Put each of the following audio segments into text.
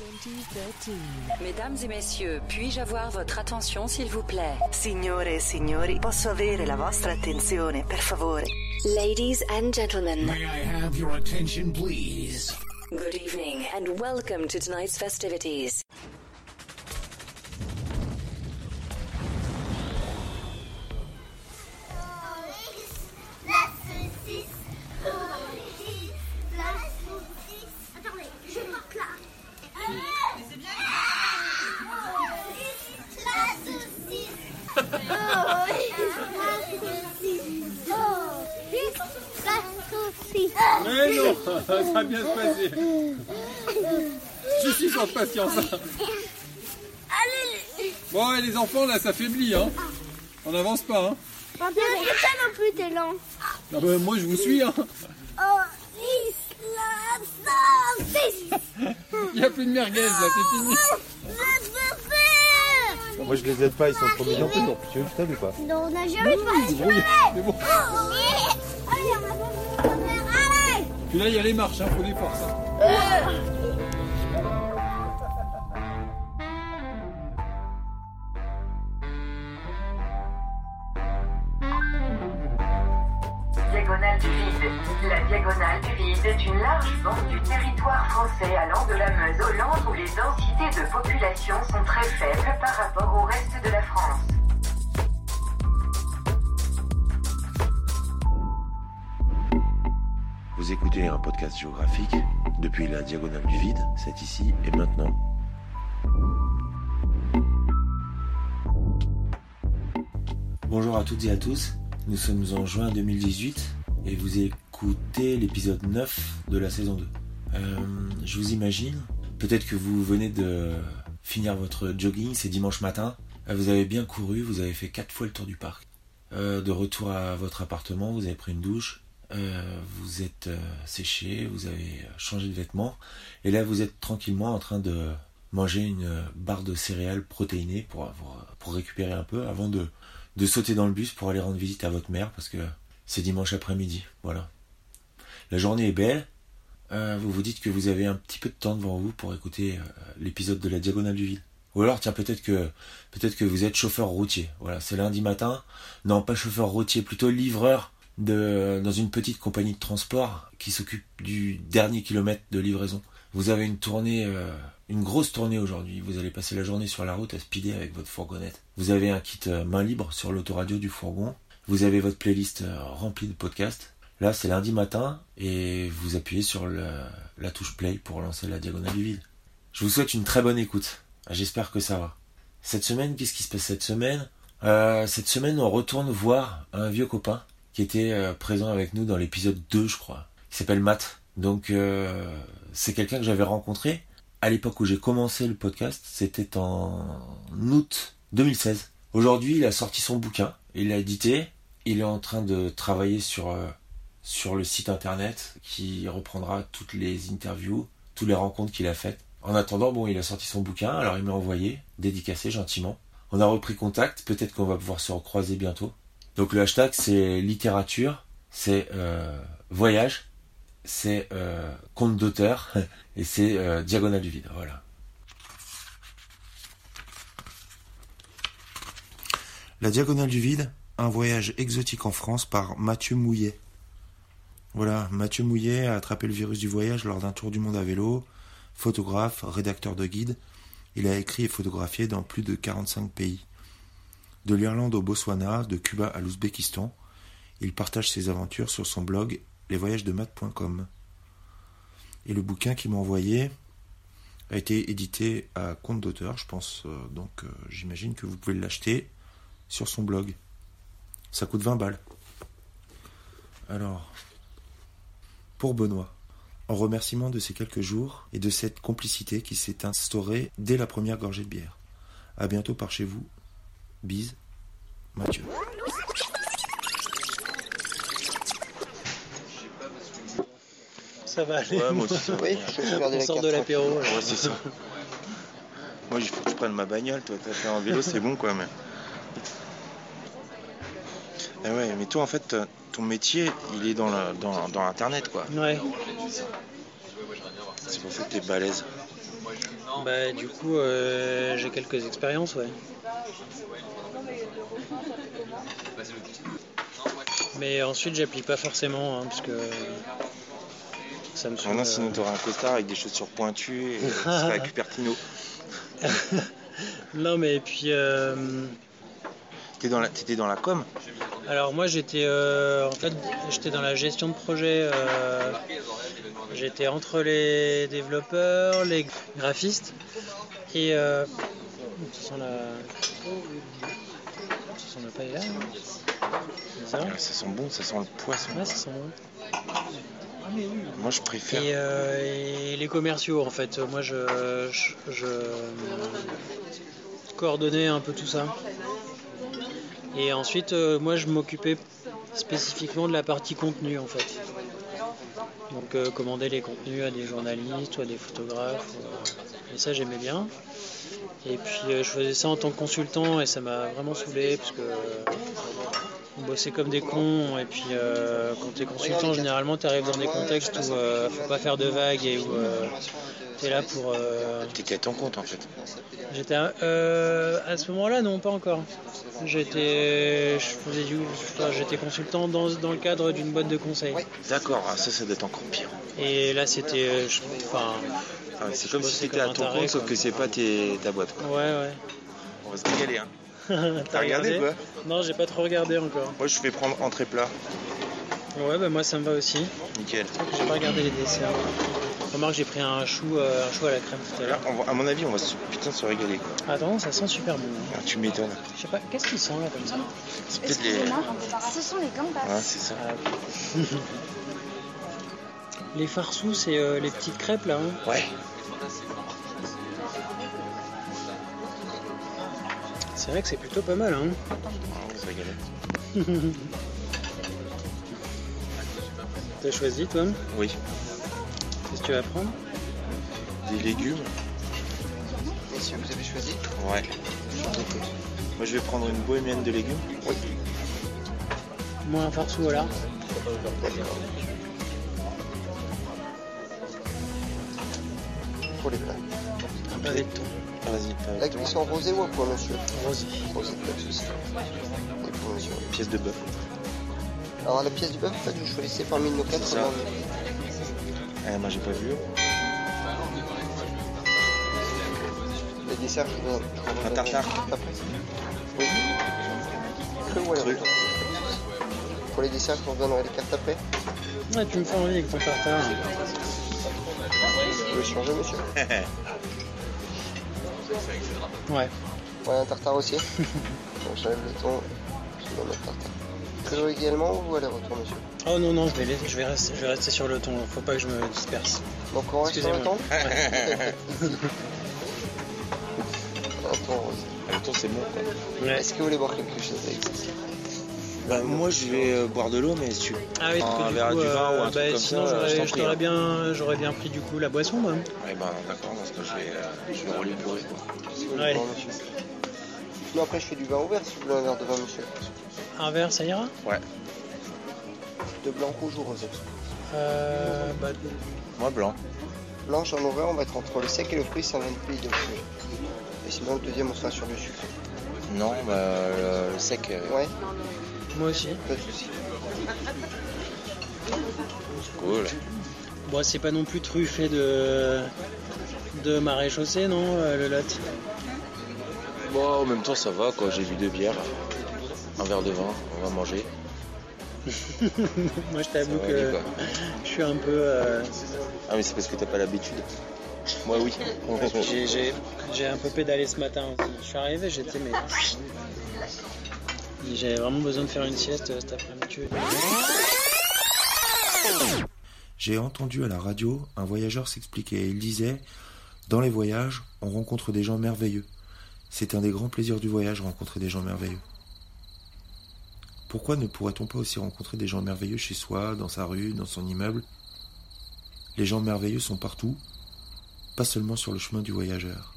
2013. Mesdames et messieurs, puis-je avoir votre attention s'il vous plaît? Signore e signori, posso avere la vostra attenzione, per favore? Ladies and gentlemen, May I have your attention, please? good evening and welcome to tonight's festivities. Mais non, ça va bien se passer. Je suis sans patience. Allez, Bon, et les enfants, là, ça faiblit, hein. On n'avance pas, hein. Papa, non plus, t'es lent. Ah ben, moi, je vous suis, hein. Oh. Il n'y a plus de merguez, là, c'est fini. Moi je les aide pas, ils sont trop mignons toujours. Tu veux que je t'aide ou pas? Non, on n'a jamais fait Brouillé. Mais bon. Puis là, il y a les marches, hein, faut des forces. hein. Diagonale du vide. La diagonale du vide est une large bande du territoire français allant de la Meuse au Land où les densités de population sont très faibles par rapport au reste de la France. Écoutez un podcast géographique depuis la diagonale du vide, c'est ici et maintenant. Bonjour à toutes et à tous, nous sommes en juin 2018 et vous écoutez l'épisode 9 de la saison 2. Euh, je vous imagine, peut-être que vous venez de finir votre jogging, c'est dimanche matin, Euh, vous avez bien couru, vous avez fait 4 fois le tour du parc. Euh, de retour à votre appartement, vous avez pris une douche, euh, vous êtes euh, séché, vous avez changé de vêtements, et là vous êtes tranquillement en train de manger une barre de céréales protéinées pour, pour récupérer un peu avant de, de sauter dans le bus pour aller rendre visite à votre mère parce que c'est dimanche après-midi. Voilà. La journée est belle. Euh, vous vous dites que vous avez un petit peu de temps devant vous pour écouter l'épisode de la diagonale du vide. Ou alors, tiens, peut-être que peut-être que vous êtes chauffeur routier. Voilà, c'est lundi matin. Non, pas chauffeur routier, plutôt livreur dans une petite compagnie de transport qui s'occupe du dernier kilomètre de livraison. Vous avez une tournée, euh, une grosse tournée aujourd'hui. Vous allez passer la journée sur la route à speeder avec votre fourgonnette. Vous avez un kit euh, main libre sur l'autoradio du fourgon. Vous avez votre playlist euh, remplie de podcasts. Là, c'est lundi matin et vous appuyez sur la touche play pour lancer la diagonale du vide. Je vous souhaite une très bonne écoute. J'espère que ça va. Cette semaine, qu'est-ce qui se passe cette semaine? Cette semaine, on retourne voir un vieux copain qui était euh, présent avec nous dans l'épisode 2, je crois. Il s'appelle Matt. Donc, euh, c'est quelqu'un que j'avais rencontré à l'époque où j'ai commencé le podcast. C'était en août 2016. Aujourd'hui, il a sorti son bouquin. Il l'a édité. Il est en train de travailler sur, euh, sur le site internet qui reprendra toutes les interviews, toutes les rencontres qu'il a faites. En attendant, bon, il a sorti son bouquin, alors il m'a envoyé, dédicacé gentiment. On a repris contact, peut-être qu'on va pouvoir se recroiser bientôt. Donc le hashtag c'est littérature, c'est euh, voyage, c'est euh, conte d'auteur et c'est euh, diagonale du vide. Voilà. La diagonale du vide, un voyage exotique en France par Mathieu Mouillet. Voilà, Mathieu Mouillet a attrapé le virus du voyage lors d'un tour du monde à vélo, photographe, rédacteur de guide. Il a écrit et photographié dans plus de 45 pays. De l'Irlande au Botswana, de Cuba à l'Ouzbékistan, il partage ses aventures sur son blog lesvoyagesdemath.com. Et le bouquin qu'il m'a envoyé a été édité à compte d'auteur, je pense, euh, donc euh, j'imagine que vous pouvez l'acheter sur son blog. Ça coûte 20 balles. Alors, pour Benoît, en remerciement de ces quelques jours et de cette complicité qui s'est instaurée dès la première gorgée de bière. À bientôt par chez vous. Bise, Mathieu. Ça va aller. Ouais, moi aussi, ça va Oui, bien. on sort de l'apéro. Ouais, c'est ça. Moi, il faut que je prenne ma bagnole, toi. T'as fait un vélo, c'est bon, quoi, mais. Eh ouais, mais toi, en fait, ton métier, il est dans, la- dans, dans quoi. Ouais. C'est pour ça que t'es balèze. Bah, du coup, euh, j'ai quelques expériences, ouais. Mais ensuite, j'applique pas forcément, hein, parce que ça me. Maintenant, euh. sinon, t'aurais un costard avec des chaussures pointues et tu serais à Cupertino. non, mais puis. euh, T'étais dans, la... t'étais dans la com? Alors moi j'étais euh, en fait j'étais dans la gestion de projet. euh, j'étais entre les développeurs, les graphistes et euh, la la hein ça Ah, Ça sent bon, ça sent le poisson. Ouais, ça sent bon. Moi, je préfère. Et, euh, et les commerciaux en fait. Moi je, je, je coordonnais un peu tout ça. Et ensuite euh, moi je m'occupais spécifiquement de la partie contenu en fait. Donc euh, commander les contenus à des journalistes ou à des photographes. ou- Et ça j'aimais bien. Et puis euh, je faisais ça en tant que consultant et ça m'a vraiment saoulé parce que euh, on bossait comme des cons et puis euh, quand t'es consultant généralement t'arrives dans des contextes où euh, faut pas faire de vagues et où là pour... euh, T'étais à ton compte en fait. J'étais euh, à ce moment-là, non, pas encore. J'étais, je faisais du, j'étais consultant dans, dans le cadre d'une boîte de conseil. D'accord, ah, ça, ça doit être encore pire. Et là, c'était, euh, je- enfin, Ah c'est comme si comme à ton taré, compte, sauf que c'est pas tes... ta boîte. quoi. ouais, ouais. On va se régaler, hein. T'as regardé, quoi Non, j'ai pas trop regardé encore. Moi, je vais prendre entrée plat. Ouais, bah moi, ça me va aussi. Nickel. J'ai pas regardé les desserts. Remarque, j'ai pris un chou, euh, un chou à la crème tout à Là, l'heure. à mon avis, on va se... putain se régaler. Quoi. Attends, ça sent super bon. hein. Ah, tu m'étonnes. Je sais pas, qu'est-ce qu'il sent là comme ça C'est peut-être les. Ce sont les gambas. Ouais, c'est ça. Ah. Les farsous, c'est euh, les petites crêpes là. hein. Ouais. C'est vrai que c'est plutôt pas mal. Hein. On va se régaler. T'as choisi toi? Oui. Qu'est-ce que tu vas prendre Des légumes. Messieurs, vous avez choisi Ouais. Moi, je vais prendre une bohémienne de légumes. Oui. Moi un farsou voilà. Pour les plats. Un pavé de thon. Vas-y, La cuisson rosée ou à point, monsieur Rosé. Rosée, pas de souci. Et pour monsieur. Pièce de bœuf. Alors, la pièce du bœuf, en fait, vous choisissez parmi nos quatre C'est ça. membres. Eh, moi, j'ai pas vu. Les desserts, je vous donne. je vous Un tartare. Oui. Cru ou alors. Pour les desserts, je vous redonnerai les cartes après. Ouais, tu me fais envie avec ton tartare. Vous voulez changer, monsieur Ouais. Ouais, un tartare aussi. Donc, j'enlève le ton. Je donne le tartare. Cru également ou aller-retour, monsieur Oh non non, je vais, laisser- je vais rester, je vais rester sur le thon. Faut pas que je me disperse. Donc, on reste sur le ton Un ton rose. En même temps, c'est bon. quoi. Ouais. Est-ce que vous voulez boire quelque chose avec ça Bah, moi, je vais euh, boire de l'eau, mais si tu Ah oui, parce que un du verre du vin euh, ou un truc bah, comme sinon ça, je t'aurais hein. bien, j'aurais bien pris du coup la boisson moi. Ouais, bah, d'accord, dans ce cas, je vais, euh, je vais rouler le bourré, quoi. Ouais. Non, après, je fais du vin ouvert si vous voulez un verre de vin, monsieur. Un verre, ça ira Ouais. De blanc, rouge ou rosé euh, bah, Moi, blanc. Blanche en ouvert, on va être entre le sec et le fruit, ça va être plus de fruits. Et sinon, le deuxième, on sera sur le sucre. Non, bah, le sec. euh, Ouais, Moi aussi. pas de soucis. Cool. Bon, c'est pas non plus truffé de de maréchaussée, non, euh, le lot? Bon, en même temps, ça va, quoi. J'ai vu deux bières, un verre de vin, on va manger. Moi, je t'avoue que aller, je suis un peu. euh, Ah, mais c'est parce que t'as pas l'habitude. Moi, oui. j'ai, un peu pédalé ce matin aussi. Je suis arrivé, j'étais mais. J'ai vraiment besoin de faire une sieste euh, cet après-midi. J'ai entendu à la radio un voyageur s'expliquer. Il disait Dans les voyages, on rencontre des gens merveilleux. C'est un des grands plaisirs du voyage, rencontrer des gens merveilleux. Pourquoi ne pourrait-on pas aussi rencontrer des gens merveilleux chez soi, dans sa rue, dans son immeuble? Les gens merveilleux sont partout, pas seulement sur le chemin du voyageur.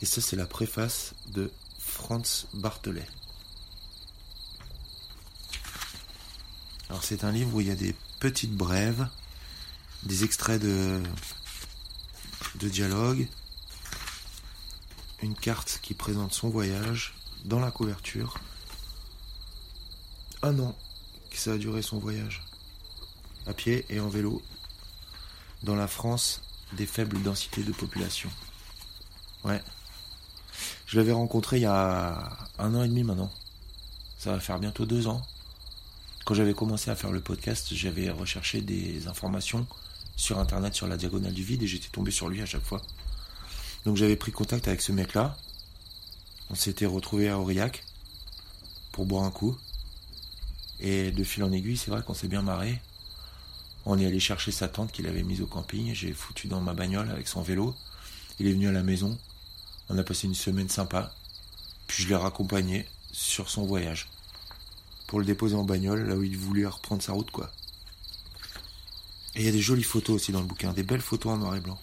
Et ça, c'est la préface de Franz Barthelet. Alors, c'est un livre où il y a des petites brèves, des extraits de, de dialogue, une carte qui présente son voyage dans la couverture. Un an que ça a duré son voyage, à pied et en vélo, dans la France des faibles densités de population. Ouais. Je l'avais rencontré il y a un an et demi maintenant. Ça va faire bientôt deux ans. Quand j'avais commencé à faire le podcast, j'avais recherché des informations sur internet sur la diagonale du vide et j'étais tombé sur lui à chaque fois. Donc j'avais pris contact avec ce mec-là. On s'était retrouvé à Aurillac pour boire un coup. Et de fil en aiguille, c'est vrai qu'on s'est bien marré. On est allé chercher sa tante qu'il avait mise au camping. J'ai foutu dans ma bagnole avec son vélo. Il est venu à la maison. On a passé une semaine sympa. Puis je l'ai raccompagné sur son voyage. Pour le déposer en bagnole, là où il voulait reprendre sa route, quoi. Et il y a des jolies photos aussi dans le bouquin, des belles photos en noir et blanc.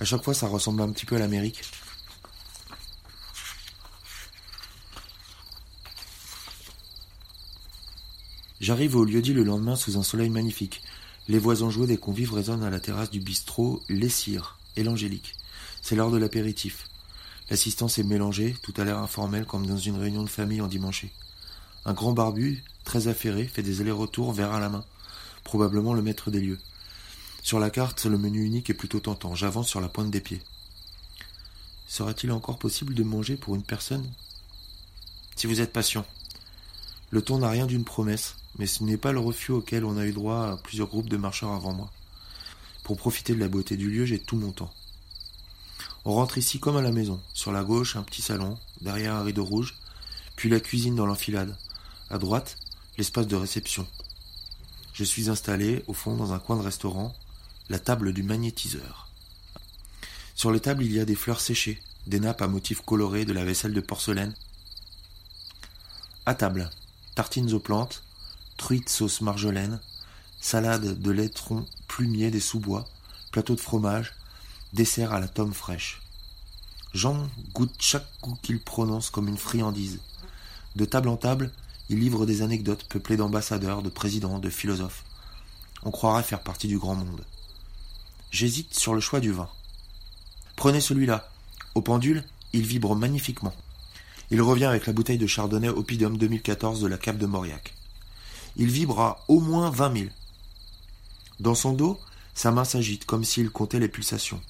À chaque fois, ça ressemble un petit peu à l'Amérique. J'arrive au lieu-dit le lendemain sous un soleil magnifique. Les voix enjouées des convives résonnent à la terrasse du bistrot Les Cires et l'Angélique. C'est l'heure de l'apéritif. L'assistance est mélangée, tout a l'air informel comme dans une réunion de famille en dimanche. Un grand barbu, très affairé, fait des allers-retours verre à la main, probablement le maître des lieux. Sur la carte, le menu unique est plutôt tentant. J'avance sur la pointe des pieds. Sera-t-il encore possible de manger pour une personne? Si vous êtes patient. Le ton n'a rien d'une promesse, mais ce n'est pas le refus auquel on a eu droit à plusieurs groupes de marcheurs avant moi. Pour profiter de la beauté du lieu, j'ai tout mon temps. On rentre ici comme à la maison. Sur la gauche, un petit salon, derrière un rideau rouge, puis la cuisine dans l'enfilade. À droite, l'espace de réception. Je suis installé, au fond, dans un coin de restaurant, la table du magnétiseur. Sur les tables, il y a des fleurs séchées, des nappes à motifs colorés, de la vaisselle de porcelaine. À table, tartines aux plantes, truites sauce marjolaine, salade de laitron plumier des sous-bois, plateau de fromage, dessert à la tome fraîche. Jean goûte chaque goût qu'il prononce comme une friandise. De table en table, il livre des anecdotes peuplées d'ambassadeurs, de présidents, de philosophes. On croirait faire partie du grand monde. J'hésite sur le choix du vin. Prenez celui-là. Au pendule, il vibre magnifiquement. Il revient avec la bouteille de chardonnay Opidium 2014 de la Cape de Mauriac. Il vibre au moins vingt mille. Dans son dos, sa main s'agite comme s'il comptait les pulsations.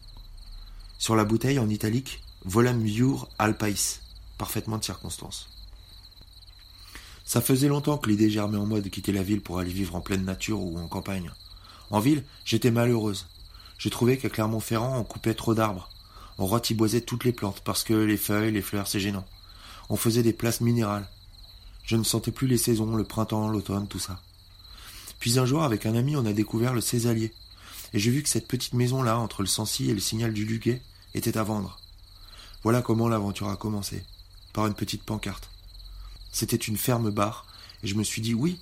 Sur la bouteille en italique, Volum Viur Alpais, parfaitement de circonstance. Ça faisait longtemps que l'idée germait en moi de quitter la ville pour aller vivre en pleine nature ou en campagne. En ville, j'étais malheureuse. Je trouvais qu'à Clermont-Ferrand, on coupait trop d'arbres. On ratiboisait toutes les plantes parce que les feuilles, les fleurs, c'est gênant. On faisait des places minérales. Je ne sentais plus les saisons, le printemps, l'automne, tout ça. Puis un jour, avec un ami, on a découvert le Césalier. Et j'ai vu que cette petite maison-là, entre le Sancy et le signal du Luguet, était à vendre. Voilà comment l'aventure a commencé. Par une petite pancarte. C'était une ferme bar, et je me suis dit oui,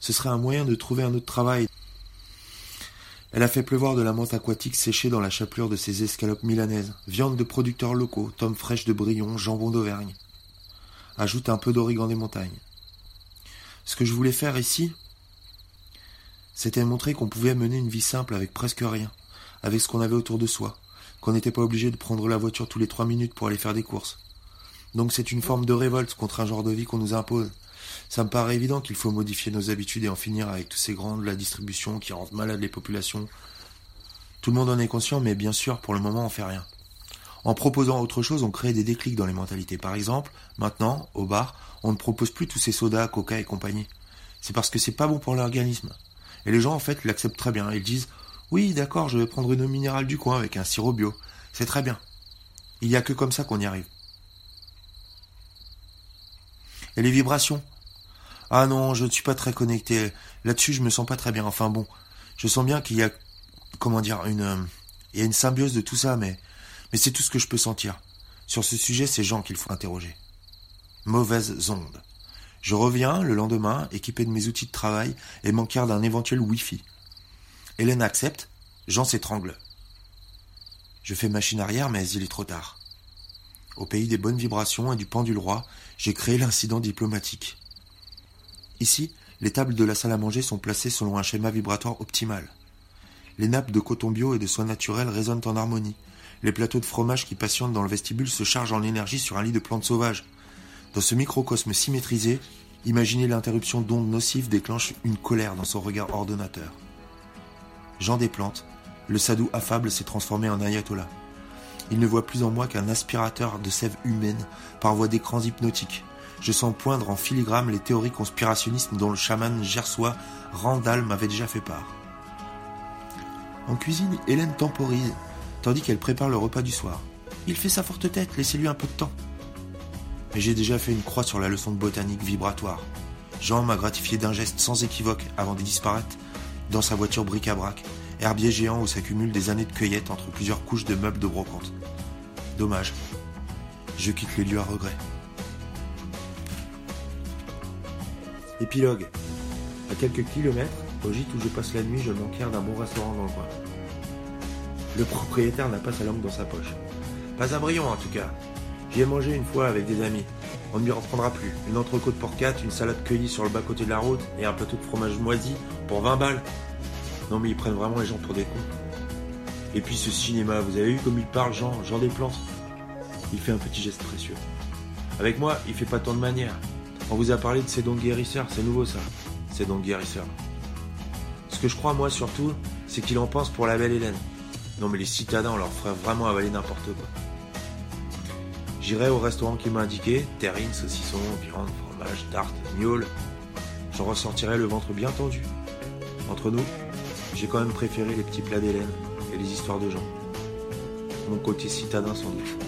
ce serait un moyen de trouver un autre travail. Elle a fait pleuvoir de la menthe aquatique séchée dans la chapelure de ses escalopes milanaises, viande de producteurs locaux, tomes fraîches de Brion, jambon d'Auvergne. Ajoute un peu d'origan des montagnes. Ce que je voulais faire ici, c'était montrer qu'on pouvait mener une vie simple avec presque rien, avec ce qu'on avait autour de soi, qu'on n'était pas obligé de prendre la voiture tous les trois minutes pour aller faire des courses. Donc c'est une forme de révolte contre un genre de vie qu'on nous impose. Ça me paraît évident qu'il faut modifier nos habitudes et en finir avec tous ces grands de la distribution qui rendent malades les populations. Tout le monde en est conscient, mais bien sûr, pour le moment, on fait rien. En proposant autre chose, on crée des déclics dans les mentalités. Par exemple, maintenant, au bar, on ne propose plus tous ces sodas, coca et compagnie. C'est parce que c'est pas bon pour l'organisme. Et les gens, en fait, l'acceptent très bien. Ils disent Oui, d'accord, je vais prendre une eau minérale du coin avec un sirop bio. C'est très bien. Il n'y a que comme ça qu'on y arrive. Et les vibrations? Ah non, je ne suis pas très connecté. Là-dessus, je me sens pas très bien. Enfin bon, je sens bien qu'il y a, comment dire, une, euh, il y a une symbiose de tout ça, mais, mais c'est tout ce que je peux sentir. Sur ce sujet, c'est Jean qu'il faut interroger. Mauvaises ondes. Je reviens le lendemain, équipé de mes outils de travail et manquant d'un éventuel Wi-Fi. Hélène accepte, Jean s'étrangle. Je fais machine arrière, mais il est trop tard. Au pays des bonnes vibrations et du pendule roi, j'ai créé l'incident diplomatique. Ici, les tables de la salle à manger sont placées selon un schéma vibratoire optimal. Les nappes de coton bio et de soie naturelle résonnent en harmonie. Les plateaux de fromage qui patientent dans le vestibule se chargent en énergie sur un lit de plantes sauvages. Dans ce microcosme symétrisé, imaginez l'interruption d'ondes nocives déclenche une colère dans son regard ordonnateur. Jean des plantes, le sadou affable s'est transformé en ayatollah. Il ne voit plus en moi qu'un aspirateur de sève humaine par voie d'écrans hypnotiques. Je sens poindre en filigrane les théories conspirationnistes dont le chaman gersois Randall m'avait déjà fait part. En cuisine, Hélène temporise, tandis qu'elle prépare le repas du soir. Il fait sa forte tête, laissez-lui un peu de temps. Mais j'ai déjà fait une croix sur la leçon de botanique vibratoire. Jean m'a gratifié d'un geste sans équivoque avant de disparaître dans sa voiture bric-à-brac, herbier géant où s'accumulent des années de cueillette entre plusieurs couches de meubles de brocante. Dommage. Je quitte le lieu à regret. Épilogue. À quelques kilomètres, au gîte où je passe la nuit, je m'enquière d'un bon restaurant dans le coin. Le propriétaire n'a pas sa langue dans sa poche. Pas à Brion en tout cas. J'y ai mangé une fois avec des amis. On ne m'y reprendra plus. Une entrecôte pour quatre, une salade cueillie sur le bas-côté de la route et un plateau de fromage moisi pour 20 balles. Non mais ils prennent vraiment les gens pour des cons. Et puis ce cinéma, vous avez vu comme il parle Jean, Jean des plantes Il fait un petit geste précieux. Avec moi, il fait pas tant de manières. On vous a parlé de ces dons guérisseurs, c'est nouveau ça. Ces dons guérisseurs. Ce que je crois moi surtout, c'est qu'il en pense pour la belle Hélène. Non mais les citadins, on leur ferait vraiment avaler n'importe quoi. J'irai au restaurant qu'il m'a indiqué, terrine, saucisson, viande, fromage, tarte, gnôle. J'en ressortirai le ventre bien tendu. Entre nous, j'ai quand même préféré les petits plats d'Hélène et les histoires de gens. Mon côté citadin sans doute.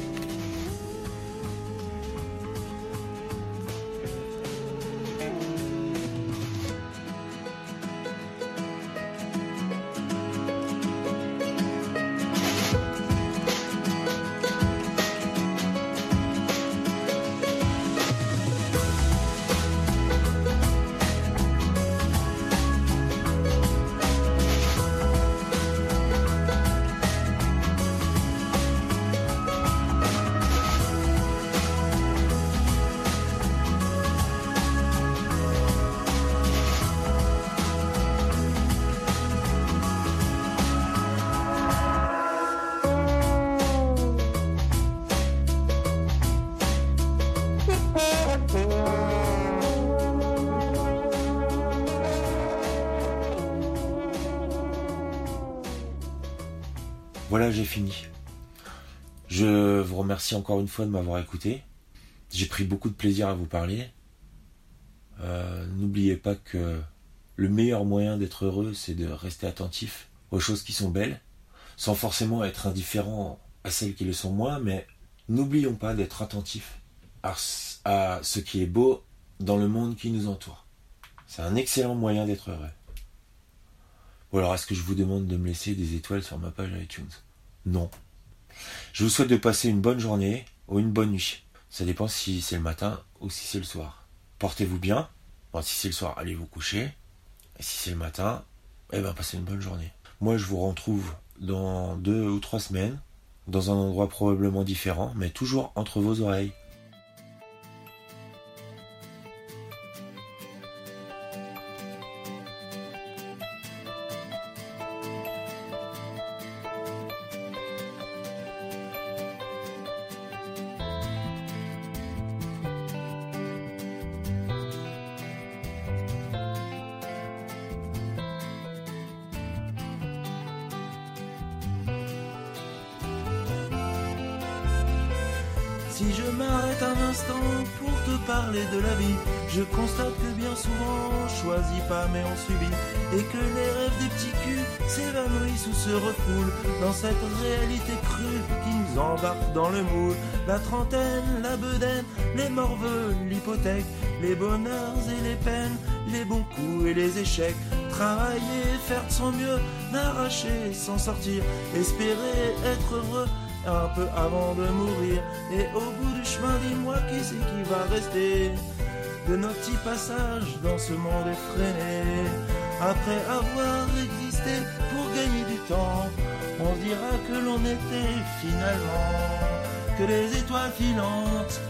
Voilà, j'ai fini. Je vous remercie encore une fois de m'avoir écouté. J'ai pris beaucoup de plaisir à vous parler. Euh, N'oubliez pas que le meilleur moyen d'être heureux, c'est de rester attentif aux choses qui sont belles, sans forcément être indifférent à celles qui le sont moins, mais n'oublions pas d'être attentif à, à ce qui est beau dans le monde qui nous entoure. C'est un excellent moyen d'être heureux. Ou alors est-ce que je vous demande de me laisser des étoiles sur ma page iTunes? Non. Je vous souhaite de passer une bonne journée ou une bonne nuit. Ça dépend si c'est le matin ou si c'est le soir. Portez-vous bien. Si c'est le soir, allez vous coucher. Et si c'est le matin, eh ben passez une bonne journée. Moi, je vous retrouve dans deux ou trois semaines, dans un endroit probablement différent, mais toujours entre vos oreilles. Si je m'arrête un instant pour te parler de la vie, je constate que bien souvent on choisit pas mais on subit et que les rêves des petits culs s'évanouissent ou se refoulent dans cette réalité crue qui nous embarque dans le moule. La trentaine, la bedaine, les morveux, l'hypothèque, les bonheurs et les peines, les bons coups et les échecs. Travailler, faire de son mieux, n'arracher, s'en sortir, espérer être heureux un peu avant de mourir. Et au bout du chemin, dis-moi qui c'est qui va rester de nos petits passages dans ce monde effréné. Après avoir existé pour gagner du temps, on dira que l'on était finalement que les étoiles filantes